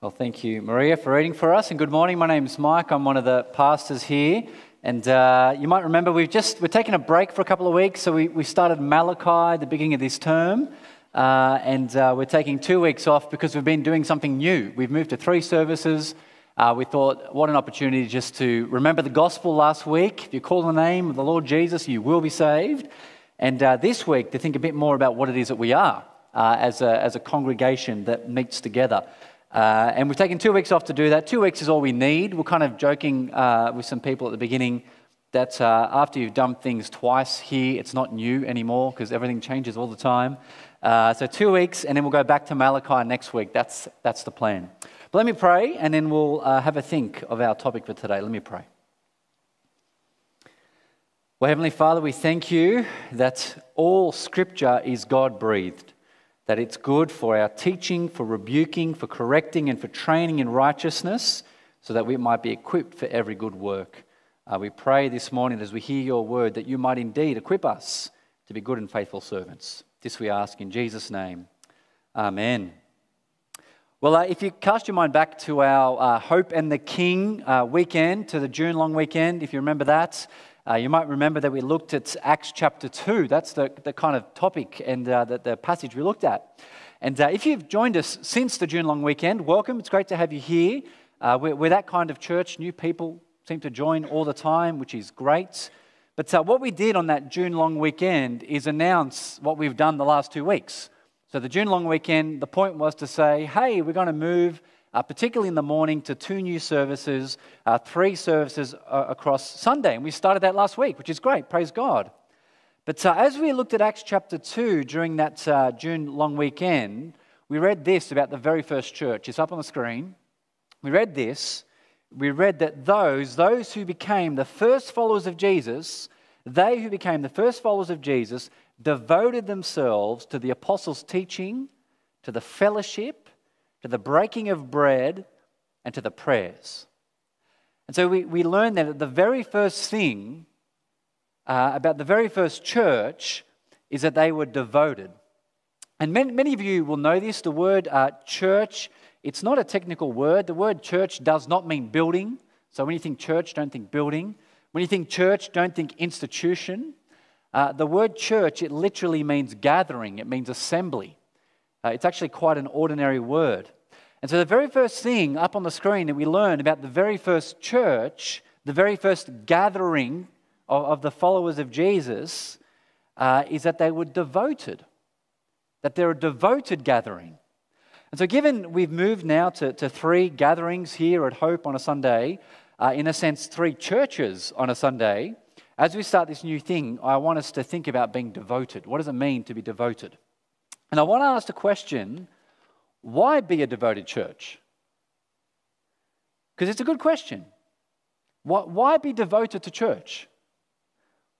Well, thank you, Maria, for reading for us. And good morning. My name is Mike. I'm one of the pastors here. And uh, you might remember we've just we're taking a break for a couple of weeks. So we, we started Malachi at the beginning of this term. Uh, and uh, we're taking two weeks off because we've been doing something new. We've moved to three services. Uh, we thought, what an opportunity just to remember the gospel last week. If you call the name of the Lord Jesus, you will be saved. And uh, this week, to think a bit more about what it is that we are uh, as, a, as a congregation that meets together. Uh, and we've taken two weeks off to do that. Two weeks is all we need. We're kind of joking uh, with some people at the beginning that uh, after you've done things twice here, it's not new anymore because everything changes all the time. Uh, so, two weeks, and then we'll go back to Malachi next week. That's, that's the plan. But let me pray, and then we'll uh, have a think of our topic for today. Let me pray. Well, Heavenly Father, we thank you that all scripture is God breathed that it's good for our teaching, for rebuking, for correcting, and for training in righteousness, so that we might be equipped for every good work. Uh, we pray this morning as we hear your word that you might indeed equip us to be good and faithful servants. This we ask in Jesus' name. Amen. Well, uh, if you cast your mind back to our uh, Hope and the King uh, weekend, to the June long weekend, if you remember that, uh, you might remember that we looked at Acts chapter 2. That's the, the kind of topic and uh, the, the, passage we looked at. And uh, if you've joined us since the June long weekend, welcome. It's great to have you here. Uh, we're, we're, that kind of church. New people seem to join all the time, which is great. But uh, what we did on that June long weekend is announce what we've done the last two weeks. So, the June long weekend, the point was to say, hey, we're going to move uh, particularly in the morning, to two new services, uh, three services uh, across Sunday. And we started that last week, which is great. Praise God. But uh, as we looked at Acts chapter 2 during that uh, June long weekend, we read this about the very first church. It's up on the screen. We read this. We read that those, those who became the first followers of Jesus, they who became the first followers of Jesus, devoted themselves to the apostles' teaching, to the fellowship, to the breaking of bread, and to the prayers. And so we, we learn that the very first thing uh, about the very first church is that they were devoted. And many, many of you will know this the word uh, church, it's not a technical word. The word church does not mean building. So when you think church, don't think building. When you think church, don't think institution. Uh, the word church, it literally means gathering, it means assembly. Uh, it's actually quite an ordinary word. And so, the very first thing up on the screen that we learn about the very first church, the very first gathering of, of the followers of Jesus, uh, is that they were devoted, that they're a devoted gathering. And so, given we've moved now to, to three gatherings here at Hope on a Sunday, uh, in a sense, three churches on a Sunday, as we start this new thing, I want us to think about being devoted. What does it mean to be devoted? And I want to ask the question why be a devoted church? Because it's a good question. Why, why be devoted to church?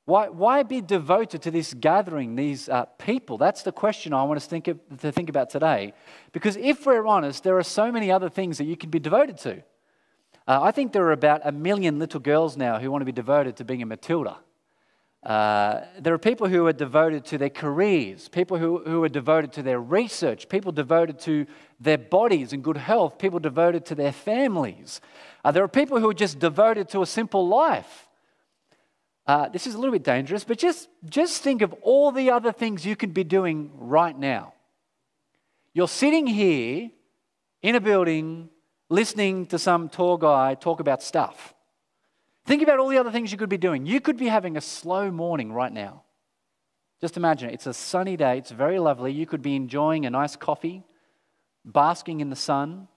Why, why be devoted to this gathering, these uh, people? That's the question I want us to think, of, to think about today. Because if we're honest, there are so many other things that you can be devoted to. Uh, I think there are about a million little girls now who want to be devoted to being a Matilda. Uh, there are people who are devoted to their careers, people who, who are devoted to their research, people devoted to their bodies and good health, people devoted to their families. Uh, there are people who are just devoted to a simple life. Uh, this is a little bit dangerous, but just, just think of all the other things you could be doing right now. You're sitting here in a building listening to some tour guy talk about stuff. Think about all the other things you could be doing. You could be having a slow morning right now. Just imagine it. It's a sunny day, it's very lovely. You could be enjoying a nice coffee, basking in the sun.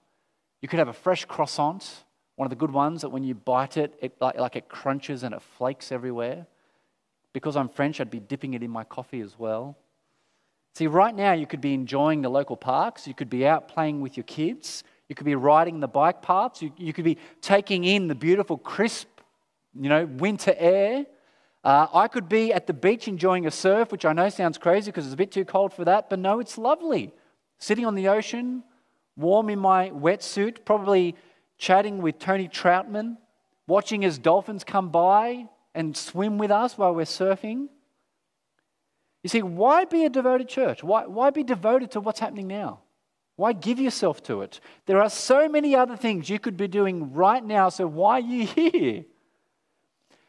You could have a fresh croissant, one of the good ones that when you bite it, it like, like it crunches and it flakes everywhere. Because I'm French, I'd be dipping it in my coffee as well. See, right now you could be enjoying the local parks, you could be out playing with your kids, you could be riding the bike paths, you, you could be taking in the beautiful, crisp you know, winter air. Uh, I could be at the beach enjoying a surf, which I know sounds crazy because it's a bit too cold for that, but no, it's lovely. Sitting on the ocean, warm in my wetsuit, probably chatting with Tony Troutman, watching as dolphins come by and swim with us while we're surfing. You see, why be a devoted church? Why, why be devoted to what's happening now? Why give yourself to it? There are so many other things you could be doing right now, so why are you here?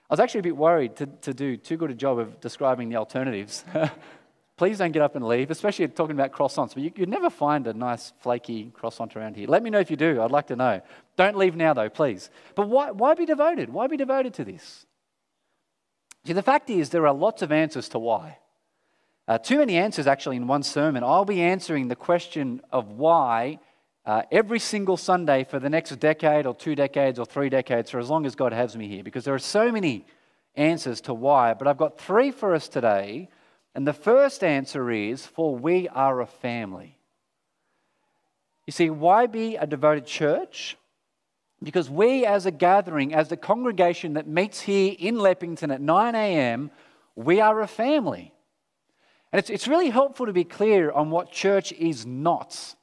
I was actually a bit worried to, to do too good a job of describing the alternatives. Please don't get up and leave, especially talking about croissants. But you, would never find a nice flaky croissant around here. Let me know if you do. I'd like to know. Don't leave now, though, please. But why, why be devoted? Why be devoted to this? See, the fact is, there are lots of answers to why. Uh, too many answers, actually, in one sermon. I'll be answering the question of why uh, every single Sunday for the next decade or two decades or three decades, for as long as God has me here, because there are so many answers to why. But I've got three for us today. And the first answer is for we are a family. You see, why be a devoted church? Because we, as a gathering, as the congregation that meets here in Leppington at 9 a.m., we are a family. And it's, it's really helpful to be clear on what church is not.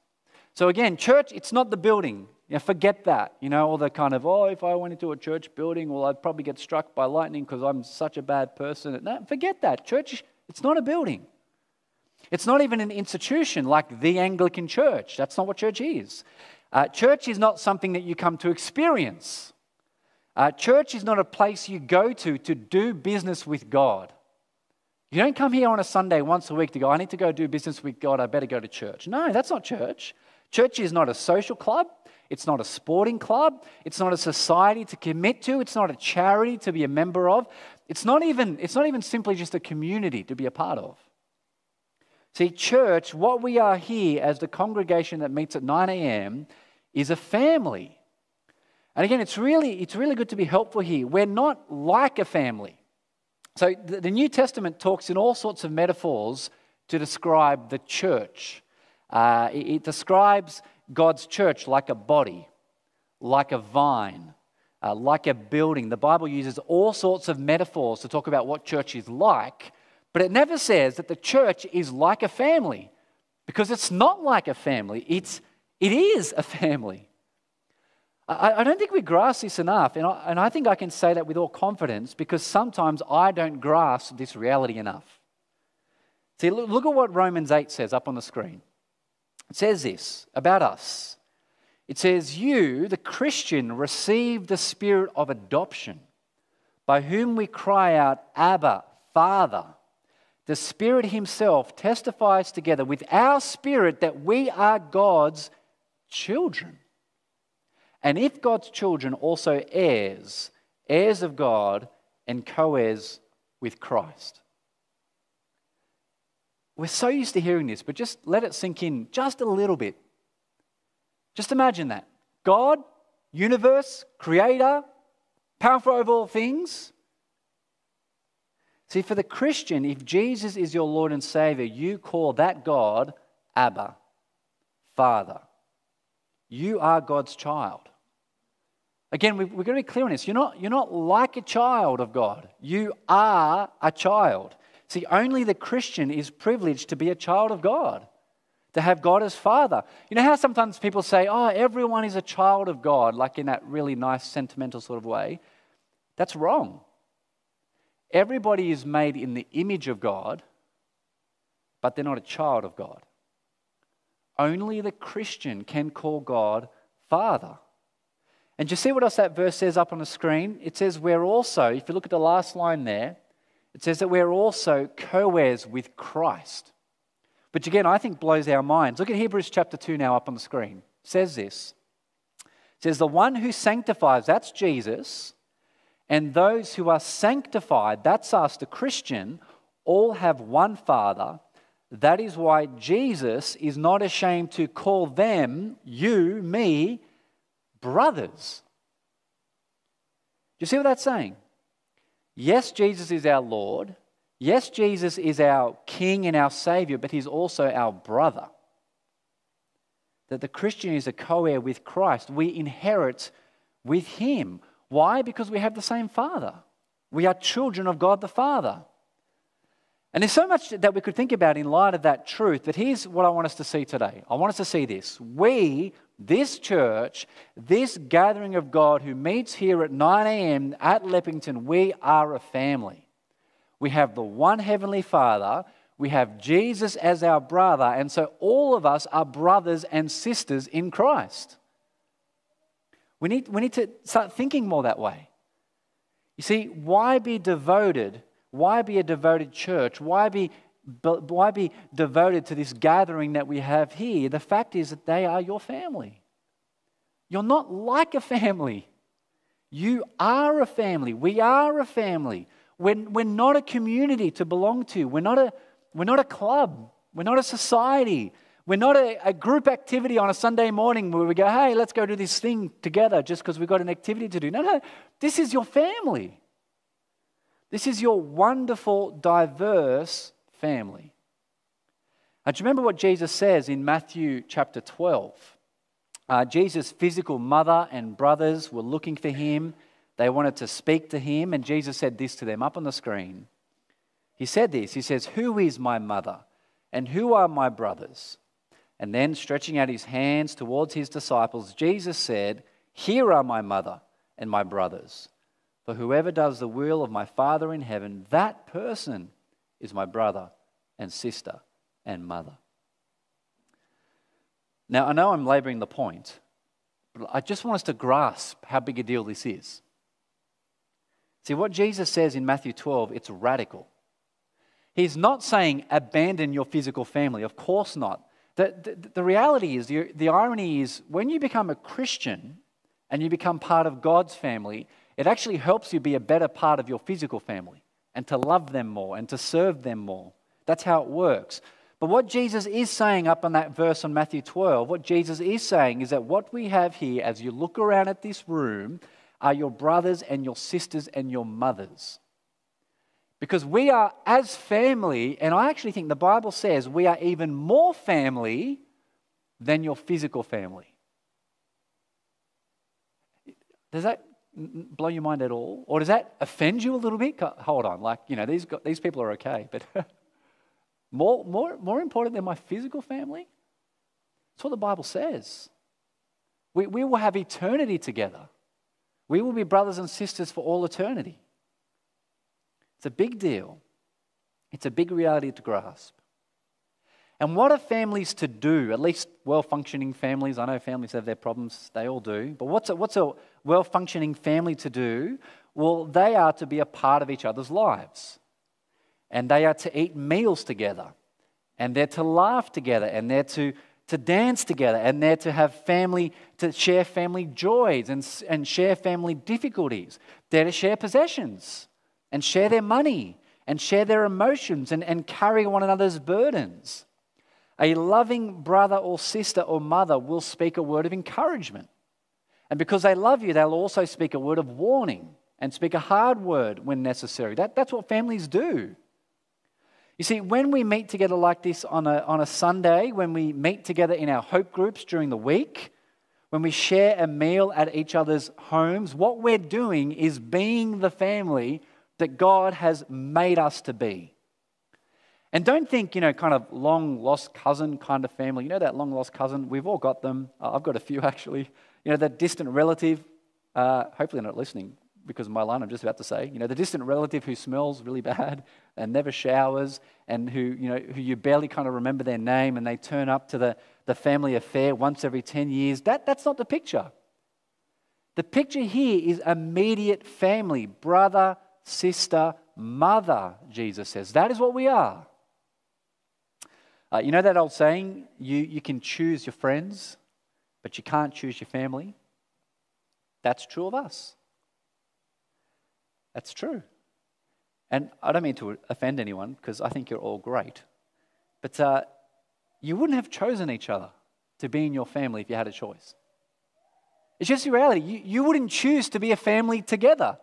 So, again, church, it's not the building. You know, forget that. You know, all the kind of, oh, if I went into a church building, well, I'd probably get struck by lightning because I'm such a bad person. No, forget that. Church, it's not a building. It's not even an institution like the Anglican Church. That's not what church is. Uh, church is not something that you come to experience. Uh, church is not a place you go to to do business with God. You don't come here on a Sunday once a week to go, I need to go do business with God, I better go to church. No, that's not church. Church is not a social club. It's not a sporting club. It's not a society to commit to. It's not a charity to be a member of. It's not even, it's not even simply just a community to be a part of. See, church, what we are here as the congregation that meets at 9 a.m. is a family. And again, it's really, it's really good to be helpful here. We're not like a family. So the, the New Testament talks in all sorts of metaphors to describe the church. Uh, it, it describes God's church like a body, like a vine, uh, like a building. The Bible uses all sorts of metaphors to talk about what church is like, but it never says that the church is like a family because it's not like a family, it's, it is a family. I, I don't think we grasp this enough, and I, and I think I can say that with all confidence because sometimes I don't grasp this reality enough. See, look, look at what Romans 8 says up on the screen. It says this about us. It says, You, the Christian, receive the spirit of adoption, by whom we cry out, Abba, Father. The Spirit Himself testifies together with our spirit that we are God's children. And if God's children, also heirs, heirs of God, and co heirs with Christ. We're so used to hearing this, but just let it sink in just a little bit. Just imagine that. God, universe, creator, powerful over all things. See, for the Christian, if Jesus is your Lord and Savior, you call that God Abba, Father. You are God's child. Again, we've, got to be clear on this. You're not, you're not like a child of God, you are a child. See, only the Christian is privileged to be a child of God, to have God as Father. You know how sometimes people say, oh, everyone is a child of God, like in that really nice, sentimental sort of way? That's wrong. Everybody is made in the image of God, but they're not a child of God. Only the Christian can call God Father. And you see what else that verse says up on the screen? It says, We're also, if you look at the last line there, it says that we're also co heirs with Christ. Which again, I think blows our minds. Look at Hebrews chapter 2 now up on the screen. It says this It says, The one who sanctifies, that's Jesus, and those who are sanctified, that's us, the Christian, all have one Father. That is why Jesus is not ashamed to call them, you, me, brothers. Do you see what that's saying? Yes, Jesus is our Lord. Yes, Jesus is our King and our Savior, but He's also our brother. That the Christian is a co heir with Christ. We inherit with Him. Why? Because we have the same Father. We are children of God the Father. And there's so much that we could think about in light of that truth, but here's what I want us to see today. I want us to see this. We, this church, this gathering of God who meets here at 9 a.m. at Leppington, we are a family. We have the one Heavenly Father, We have Jesus as our brother, and so all of us are brothers and sisters in Christ. We need, we need to start thinking more that way. You see, why be devoted? Why be a devoted church? Why be, why be devoted to this gathering that we have here? The fact is that they are your family. You're not like a family. You are a family. We are a family. We're, we're not a community to belong to. We're not a, we're not a club. We're not a society. We're not a, a, group activity on a Sunday morning where we go, hey, let's go do this thing together just because we've got an activity to do. No, no, this is your family. This is your wonderful, diverse family. And do you remember what Jesus says in Matthew chapter 12? Uh, Jesus' physical mother and brothers were looking for him. They wanted to speak to him, and Jesus said this to them up on the screen. He said this He says, Who is my mother? And who are my brothers? And then, stretching out his hands towards his disciples, Jesus said, Here are my mother and my brothers. For whoever does the will of my Father in heaven, that person is my brother and sister and mother. Now, I know I'm laboring the point, but I just want us to grasp how big a deal this is. See, what Jesus says in Matthew 12, it's radical. He's not saying abandon your physical family. Of course not. The, the, the reality is, the, the irony is, when you become a Christian and you become part of God's family, it actually helps you be a better part of your physical family and to love them more and to serve them more. That's how it works. But what Jesus is saying up on that verse on Matthew 12, what Jesus is saying is that what we have here, as you look around at this room, are your brothers and your sisters and your mothers. Because we are, as family, and I actually think the Bible says we are even more family than your physical family. Does that blow your mind at all? Or does that offend you a little bit? Hold on, like, you know, these, these people are okay, but more, more, more important than my physical family? That's what the Bible says. We, we will have eternity together. We will be brothers and sisters for all eternity. It's a big deal. It's a big reality to grasp. And what are families to do? At least well functioning families. I know families have their problems, they all do. But what's a, what's a well functioning family to do? Well, they are to be a part of each other's lives. And they are to eat meals together. And they're to laugh together. And they're to, to dance together. And they're to have family, to share family joys and, and share family difficulties. They're to share possessions and share their money and share their emotions and, and carry one another's burdens. A loving brother or sister or mother will speak a word of encouragement. And because they love you, they'll also speak a word of warning and speak a hard word when necessary. That, that's what families do. You see, when we meet together like this on a, on a Sunday, when we meet together in our hope groups during the week, when we share a meal at each other's homes, what we're doing is being the family that God has made us to be. And don't think, you know, kind of long lost cousin kind of family. You know that long lost cousin? We've all got them. Uh, I've got a few actually. You know, that distant relative, uh, hopefully not listening because of my line I'm just about to say. You know, the distant relative who smells really bad and never showers and who, you know, who you barely kind of remember their name and they turn up to the, the family affair once every 10 years. That, that's not the picture. The picture here is immediate family, brother, sister, mother, Jesus says. That is what we are. Uh, you know that old saying, you, you can choose your friends, but you can't choose your family? That's true of us. That's true. And I don't mean to offend anyone because I think you're all great. But uh, you wouldn't have chosen each other to be in your family if you had a choice. It's just the reality. You, you wouldn't choose to be a family together.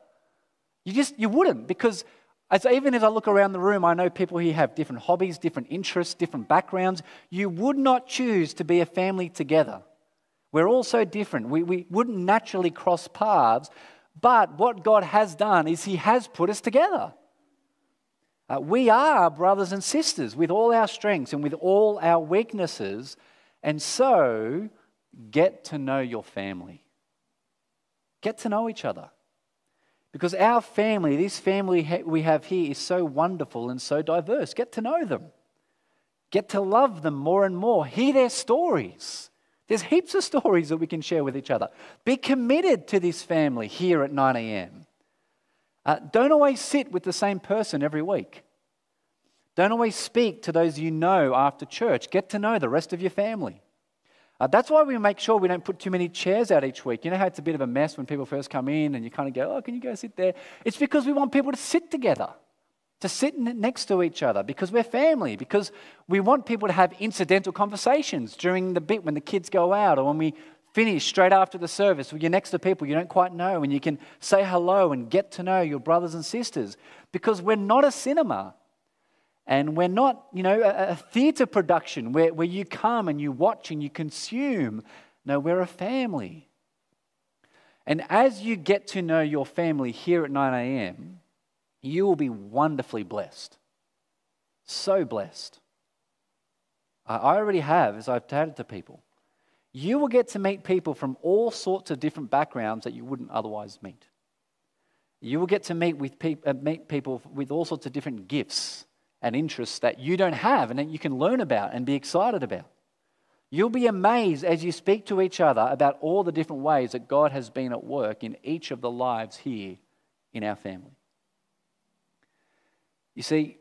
You just you wouldn't because as even as I look around the room, I know people here have different hobbies, different interests, different backgrounds. You would not choose to be a family together. We're all so different. We, we wouldn't naturally cross paths. But what God has done is He has put us together. Uh, we are brothers and sisters with all our strengths and with all our weaknesses. And so, get to know your family. Get to know each other. Because our family, this family we have here, is so wonderful and so diverse. Get to know them. Get to love them more and more. Hear their stories. There's heaps of stories that we can share with each other. Be committed to this family here at 9 a.m. Uh, don't always sit with the same person every week. Don't always speak to those you know after church. Get to know the rest of your family. Uh, that's why we make sure we don't put too many chairs out each week. You know how it's a bit of a mess when people first come in and you kind of go, oh, can you go sit there? It's because we want people to sit together, to sit next to each other, because we're family, because we want people to have incidental conversations during the bit when the kids go out or when we finish straight after the service. When you're next to people you don't quite know and you can say hello and get to know your brothers and sisters because we're not a cinema. And we're not, you know, a, a theatre production where, where you come and you watch and you consume. No, we're a family. And as you get to know your family here at 9 a.m., you will be wonderfully blessed. So blessed. I already have, as I've told to people. You will get to meet people from all sorts of different backgrounds that you wouldn't otherwise meet. You will get to meet, with pe- uh, meet people with all sorts of different gifts and interests that you don't have and that you can learn about and be excited about. You'll be amazed as you speak to each other about all the different ways that God has been at work in each of the lives here in our family. You see,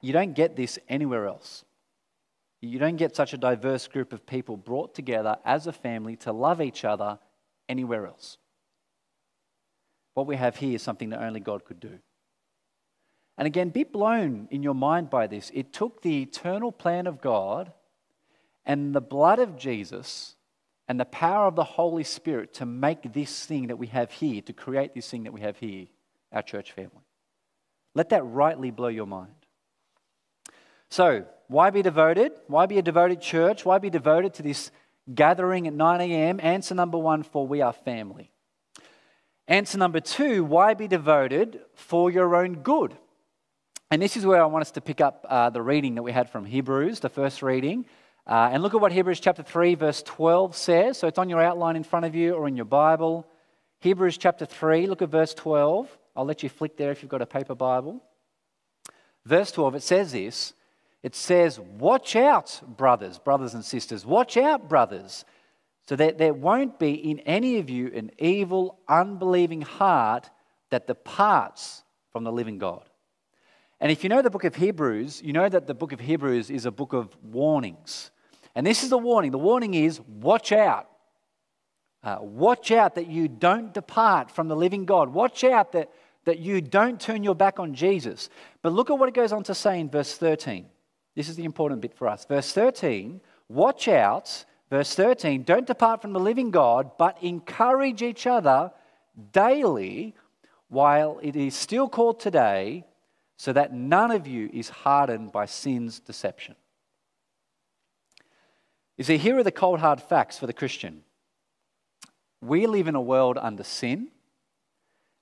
you don't get this anywhere else. You don't get such a diverse group of people brought together as a family to love each other anywhere else. What we have here is something that only God could do. And again, be blown in your mind by this. It took the eternal plan of God and the blood of Jesus and the power of the Holy Spirit to make this thing that we have here, to create this thing that we have here, our church family. Let that rightly blow your mind. So, why be devoted? Why be a devoted church? Why be devoted to this gathering at 9 a.m.? Answer number one for we are family. Answer number two, why be devoted for your own good? And this is where I want us to pick up uh, the reading that we had from Hebrews, the first reading. Uh, and look at what Hebrews chapter 3, verse 12 says. So it's on your outline in front of you or in your Bible. Hebrews chapter 3, look at verse 12. I'll let you flick there if you've got a paper Bible. Verse 12, it says this it says, Watch out, brothers, brothers and sisters. Watch out, brothers, so that there won't be in any of you an evil, unbelieving heart that departs from the living God. And if you know the book of Hebrews, you know that the book of Hebrews is a book of warnings. And this is the warning. The warning is watch out. Uh, watch out that you don't depart from the living God. Watch out that, that you don't turn your back on Jesus. But look at what it goes on to say in verse 13. This is the important bit for us. Verse 13 watch out. Verse 13 don't depart from the living God, but encourage each other daily while it is still called today so that none of you is hardened by sin's deception. You see, here are the cold hard facts for the Christian. We live in a world under sin.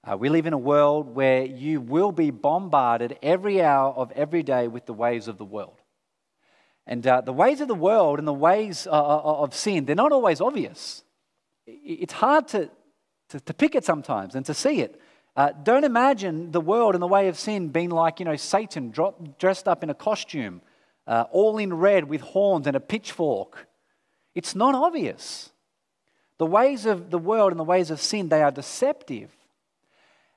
Uh, we live in a world where you will be bombarded every hour of every day with the ways of the world. And uh, the ways of the world and the ways uh, uh of sin, they're not always obvious. It's hard to, to, to pick it sometimes and to see it. Uh, don't imagine the world and the way of sin being like, you know, Satan dressed up in a costume, uh, all in red with horns and a pitchfork. It's not obvious. The ways of the world and the ways of sin, they are deceptive.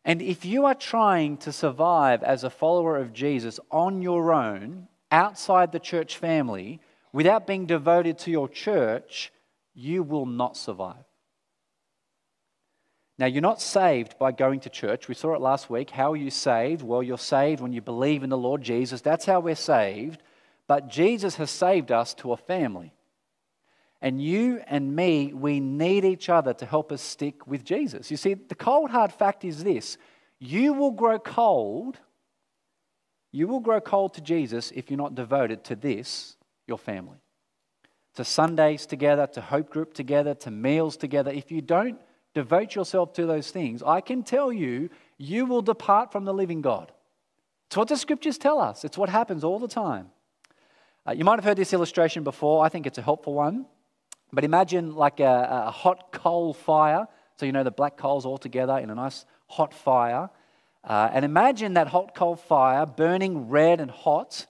And if you are trying to survive as a follower of Jesus on your own, outside the church family, without being devoted to your church, you will not survive. Now, you're not saved by going to church. We saw it last week. How are you saved? Well, you're saved when you believe in the Lord Jesus. That's how we're saved. But Jesus has saved us to a family. And you and me, we need each other to help us stick with Jesus. You see, the cold hard fact is this you will grow cold. You will grow cold to Jesus if you're not devoted to this, your family. To Sundays together, to hope group together, to meals together. If you don't devote yourself to those things, I can tell you, you will depart from the living God. It's what the scriptures tell us, it's what happens all the time. Uh, you might have heard this illustration before. I think it's a helpful one. But imagine like a, a hot coal fire. So, you know, the black coals all together in a nice hot fire. Uh, and imagine that hot coal fire burning red and hot.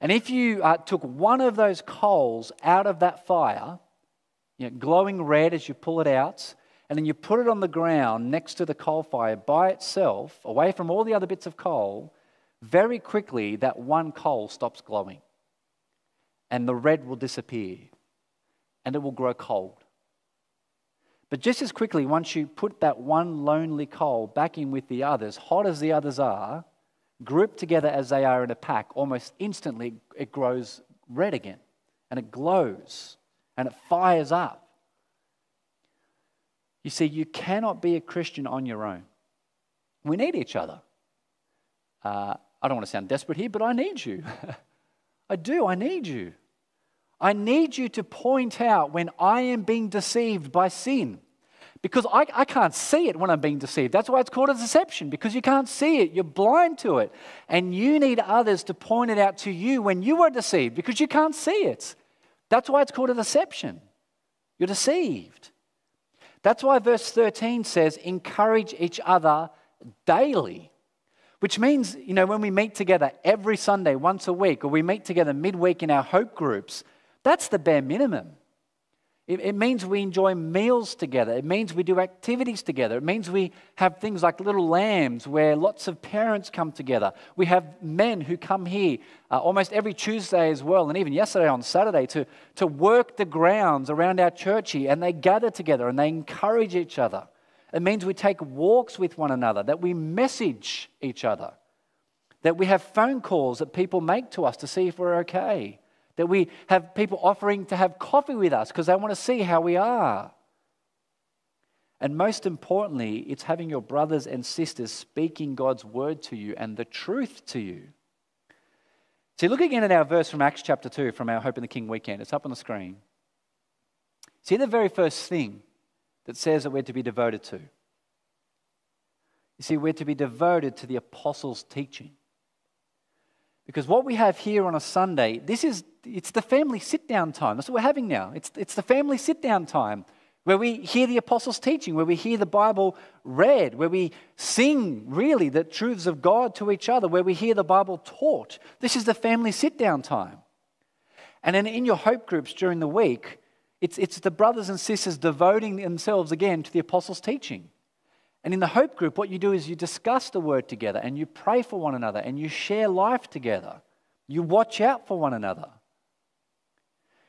And if you uh, took one of those coals out of that fire, you know, glowing red as you pull it out, and then you put it on the ground next to the coal fire by itself, away from all the other bits of coal, very quickly that one coal stops glowing. And the red will disappear and it will grow cold. But just as quickly, once you put that one lonely coal back in with the others, hot as the others are, grouped together as they are in a pack, almost instantly it grows red again and it glows and it fires up. You see, you cannot be a Christian on your own. We need each other. Uh, I don't want to sound desperate here, but I need you. I do, I need you. I need you to point out when I am being deceived by sin. Because I, I can't see it when I'm being deceived. That's why it's called a deception, because you can't see it. You're blind to it. And you need others to point it out to you when you are deceived, because you can't see it. That's why it's called a deception. You're deceived. That's why verse 13 says, encourage each other daily. Which means, you know, when we meet together every Sunday, once a week, or we meet together midweek in our hope groups, that's the bare minimum. It, it, means we enjoy meals together. It means we do activities together. It means we have things like little lambs where lots of parents come together. We have men who come here uh, almost every Tuesday as well, and even yesterday on Saturday to, to work the grounds around our church here, and they gather together and they encourage each other. It means we take walks with one another, that we message each other, that we have phone calls that people make to us to see if we're okay that we have people offering to have coffee with us because they want to see how we are. And most importantly, it's having your brothers and sisters speaking God's word to you and the truth to you. See, look again at our verse from Acts chapter 2 from our Hope in the King weekend. It's up on the screen. See the very first thing that says that we're to be devoted to. You see, we're to be devoted to the apostles' teaching. Because what we have here on a Sunday, this is it's the family sit down time. That's what we're having now. It's, it's the family sit down time where we hear the apostles' teaching, where we hear the Bible read, where we sing really the truths of God to each other, where we hear the Bible taught. This is the family sit down time. And then in your hope groups during the week, it's, it's the brothers and sisters devoting themselves again to the apostles' teaching. And in the hope group, what you do is you discuss the word together and you pray for one another and you share life together. You watch out for one another.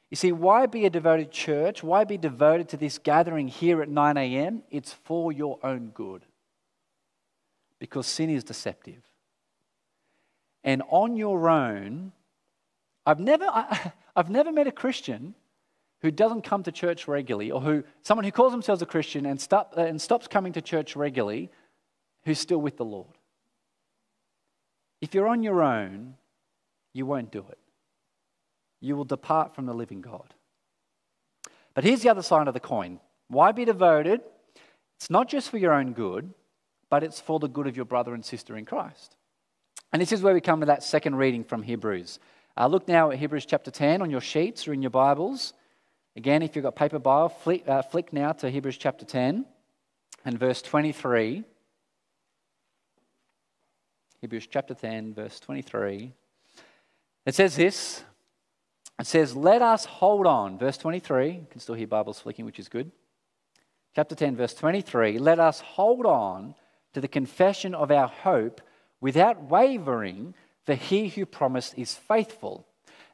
You see, why be a devoted church? Why be devoted to this gathering here at 9 a.m.? It's for your own good. Because sin is deceptive. And on your own, I've never, I, have never met a Christian who doesn't come to church regularly, or who someone who calls themselves a Christian and, stop, uh, and stops coming to church regularly, who's still with the Lord. If you're on your own, you won't do it. You will depart from the living God. But here's the other side of the coin. Why be devoted? It's not just for your own good, but it's for the good of your brother and sister in Christ. And this is where we come to that second reading from Hebrews. Uh, look now at Hebrews chapter 10 on your sheets or in your Bibles. Again, if you've got paper Bible, flick, uh, flick now to Hebrews chapter 10 and verse 23. Hebrews chapter 10, verse 23. It says this It says, Let us hold on. Verse 23. You can still hear Bibles flicking, which is good. Chapter 10, verse 23. Let us hold on to the confession of our hope without wavering, for he who promised is faithful.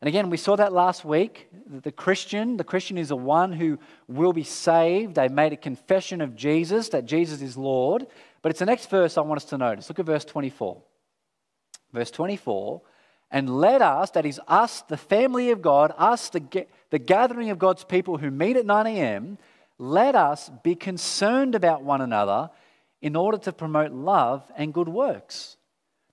And again, we saw that last week. That The Christian, the Christian is the one who will be saved. They made a confession of Jesus, that Jesus is Lord. But it's the next verse I want us to notice. Look at verse 24. Verse 24. And let us, that is us, the family of God, us, the, the gathering of God's people who meet at 9 a.m., let us be concerned about one another in order to promote love and good works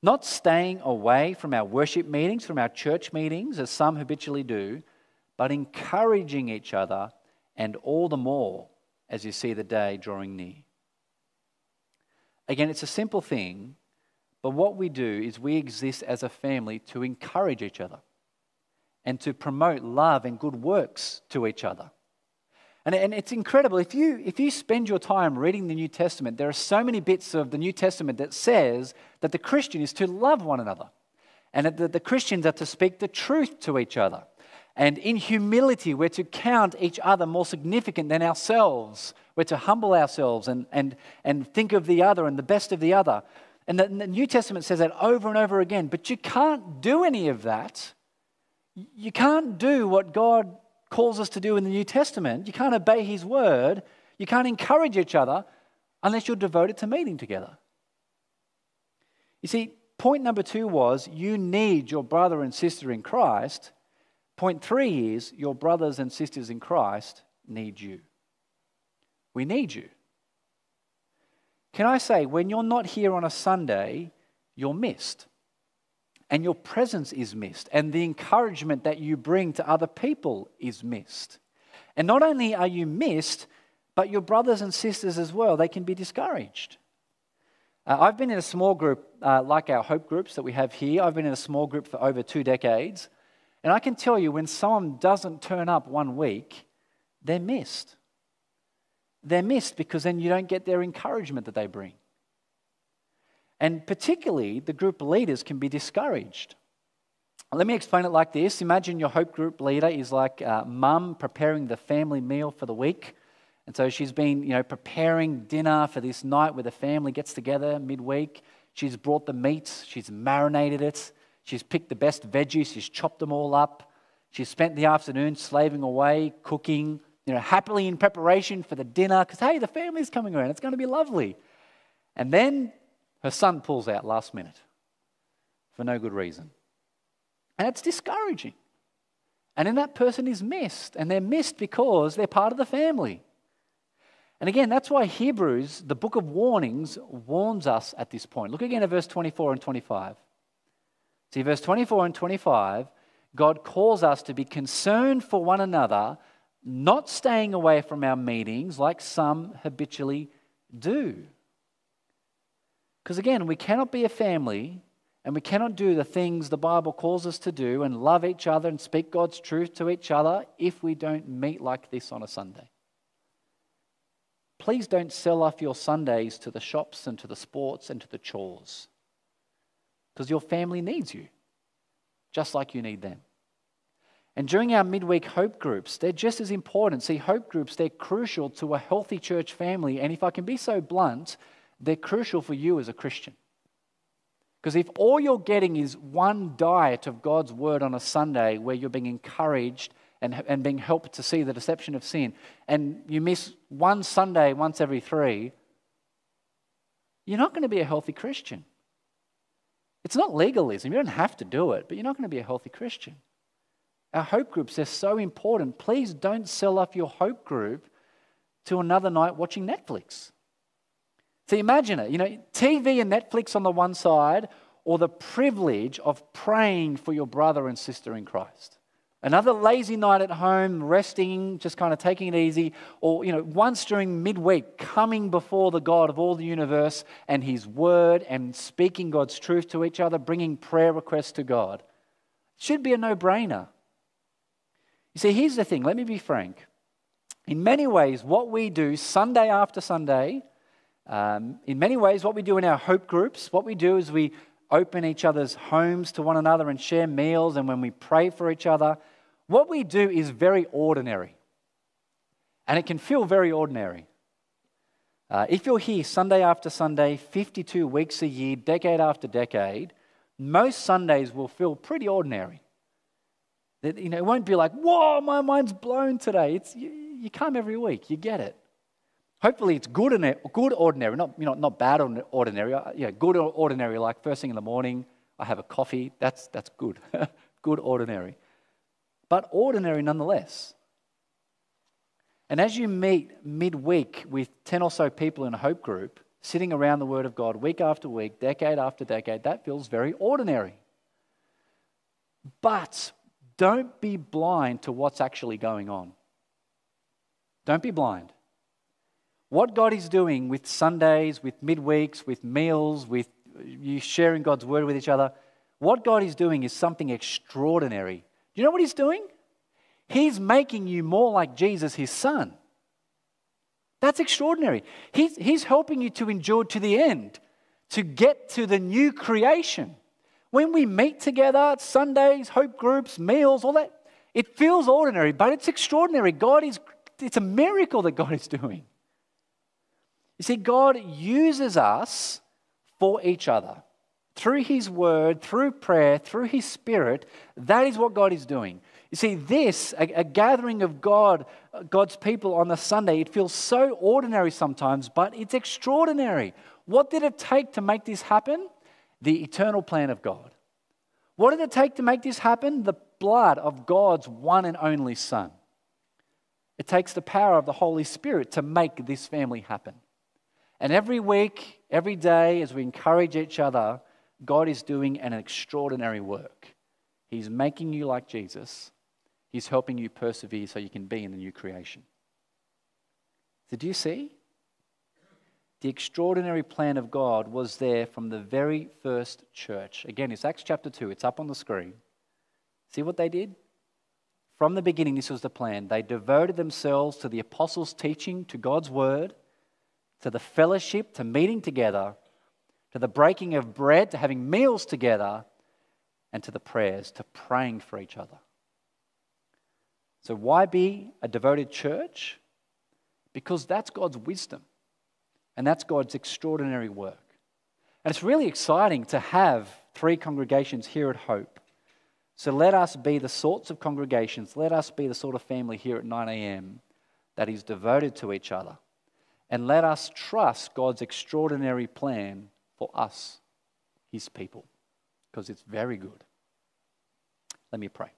not staying away from our worship meetings, from our church meetings, as some habitually do, but encouraging each other, and all the more as you see the day drawing near. Again, it's a simple thing, but what we do is we exist as a family to encourage each other and to promote love and good works to each other. And, and it's incredible. If you, if you spend your time reading the New Testament, there are so many bits of the New Testament that says that the Christian is to love one another. And the, the Christians are to speak the truth to each other. And in humility, we're to count each other more significant than ourselves. We're to humble ourselves and, and, and think of the other and the best of the other. And the, the New Testament says that over and over again. But you can't do any of that. You can't do what God calls us to do in the New Testament. You can't obey His word. You can't encourage each other unless you're devoted to meeting together. You see, point number two was you need your brother and sister in Christ Point three is your brothers and sisters in Christ need you. We need you. Can I say, when you're not here on a Sunday, you're missed. And your presence is missed. And the encouragement that you bring to other people is missed. And not only are you missed, but your brothers and sisters as well, they can be discouraged. Uh, I've been in a small group uh, like our Hope groups that we have here. I've been in a small group for over two decades. And I can tell you, when someone doesn't turn up one week, they're missed. They're missed because then you don't get their encouragement that they bring. And particularly, the group leaders can be discouraged. Let me explain it like this Imagine your hope group leader is like uh, mum preparing the family meal for the week. And so she's been, you know, preparing dinner for this night where the family gets together midweek. She's brought the meat, she's marinated it, She's picked the best veggies, she's chopped them all up. She's spent the afternoon slaving away, cooking, you know, happily in preparation for the dinner because, hey, the family's coming around. It's going to be lovely. And then her son pulls out last minute for no good reason. And it's discouraging. And then that person is missed. And they're missed because they're part of the family. And again, that's why Hebrews, the book of warnings, warns us at this point. Look again at verse 24 and 25. See, verse 24 and 25, God calls us to be concerned for one another, not staying away from our meetings like some habitually do. Because again, we cannot be a family and we cannot do the things the Bible calls us to do and love each other and speak God's truth to each other if we don't meet like this on a Sunday. Please don't sell off your Sundays to the shops and to the sports and to the chores because your family needs you, just like you need them. And during our midweek hope groups, they're just as important. See, hope groups, they're crucial to a healthy church family. And if I can be so blunt, they're crucial for you as a Christian. Because if all you're getting is one diet of God's word on a Sunday where you're being encouraged and, and being helped to see the deception of sin, and you miss one Sunday once every three, you're not going to be a healthy Christian. It's not legalism. You don't have to do it, but you're not going to be a healthy Christian. Our hope groups, they're so important. Please don't sell off your hope group to another night watching Netflix. So imagine it, you know, TV and Netflix on the one side, or the privilege of praying for your brother and sister in Christ. Another lazy night at home, resting, just kind of taking it easy, or you know, once during midweek, coming before the God of all the universe and His Word and speaking God's truth to each other, bringing prayer requests to God. Should be a no-brainer. You see, here's the thing. Let me be frank. In many ways, what we do Sunday after Sunday, um, in many ways, what we do in our hope groups, what we do is we open each other's homes to one another and share meals, and when we pray for each other, what we do is very ordinary. And it can feel very ordinary. Uh, if you're here Sunday after Sunday, 52 weeks a year, decade after decade, most Sundays will feel pretty ordinary. That, you know, it won't be like, whoa, my mind's blown today. It's, you, you come every week, you get it. Hopefully, it's good, good ordinary, not, you know, not bad ordinary. Uh, yeah, good ordinary, like first thing in the morning, I have a coffee. That's, that's good. good ordinary but ordinary nonetheless. And as you meet midweek with 10 or so people in a hope group, sitting around the Word of God week after week, decade after decade, that feels very ordinary. But don't be blind to what's actually going on. Don't be blind. What God is doing with Sundays, with midweeks, with meals, with you sharing God's Word with each other, what God is doing is something extraordinary do you know what he's doing? He's making you more like Jesus, his son. That's extraordinary. He's, he's helping you to endure to the end, to get to the new creation When we meet together, Sundays, hope groups, meals, all that, it feels ordinary, but it's extraordinary. God is, it's a miracle that God is doing. You see, God uses us for each other. Through His Word, through prayer, through His Spirit, that is what God is doing. You see, this, a, a, gathering of God, God's people on a Sunday, it feels so ordinary sometimes, but it's extraordinary. What did it take to make this happen? The eternal plan of God. What did it take to make this happen? The blood of God's one and only Son. It takes the power of the Holy Spirit to make this family happen. And every week, every day, as we encourage each other, God is doing an extraordinary work. He's making you like Jesus. He's helping you persevere so you can be in the new creation. So, do you see? The extraordinary plan of God was there from the very first church. Again, it's Acts chapter 2, it's up on the screen. See what they did? From the beginning, this was the plan. They devoted themselves to the apostles' teaching, to God's word, to the fellowship, to meeting together, to the breaking of bread, to having meals together, and to the prayers, to praying for each other. So, why be a devoted church? Because that's God's wisdom and that's God's extraordinary work. And it's really exciting to have three congregations here at Hope. So, let us be the sorts of congregations, let us be the sort of family here at 9 a.m. that is devoted to each other. And let us trust God's extraordinary plan for us, His people, because it's very good. Let me pray.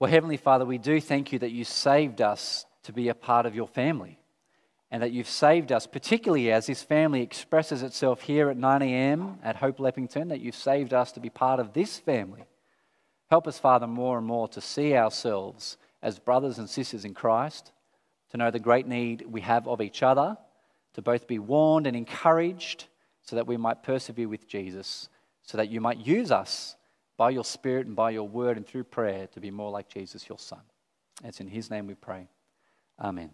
Well, Heavenly Father, we do thank you that you saved us to be a part of your family and that you've saved us, particularly as this family expresses itself here at 9 a.m. at Hope Leppington, that you've saved us to be part of this family. Help us, Father, more and more to see ourselves as brothers and sisters in Christ, to know the great need we have of each other, to both be warned and encouraged so that we might persevere with Jesus, so that you might use us by your Spirit and by your word and through prayer to be more like Jesus, your Son. It's in His name we pray. Amen.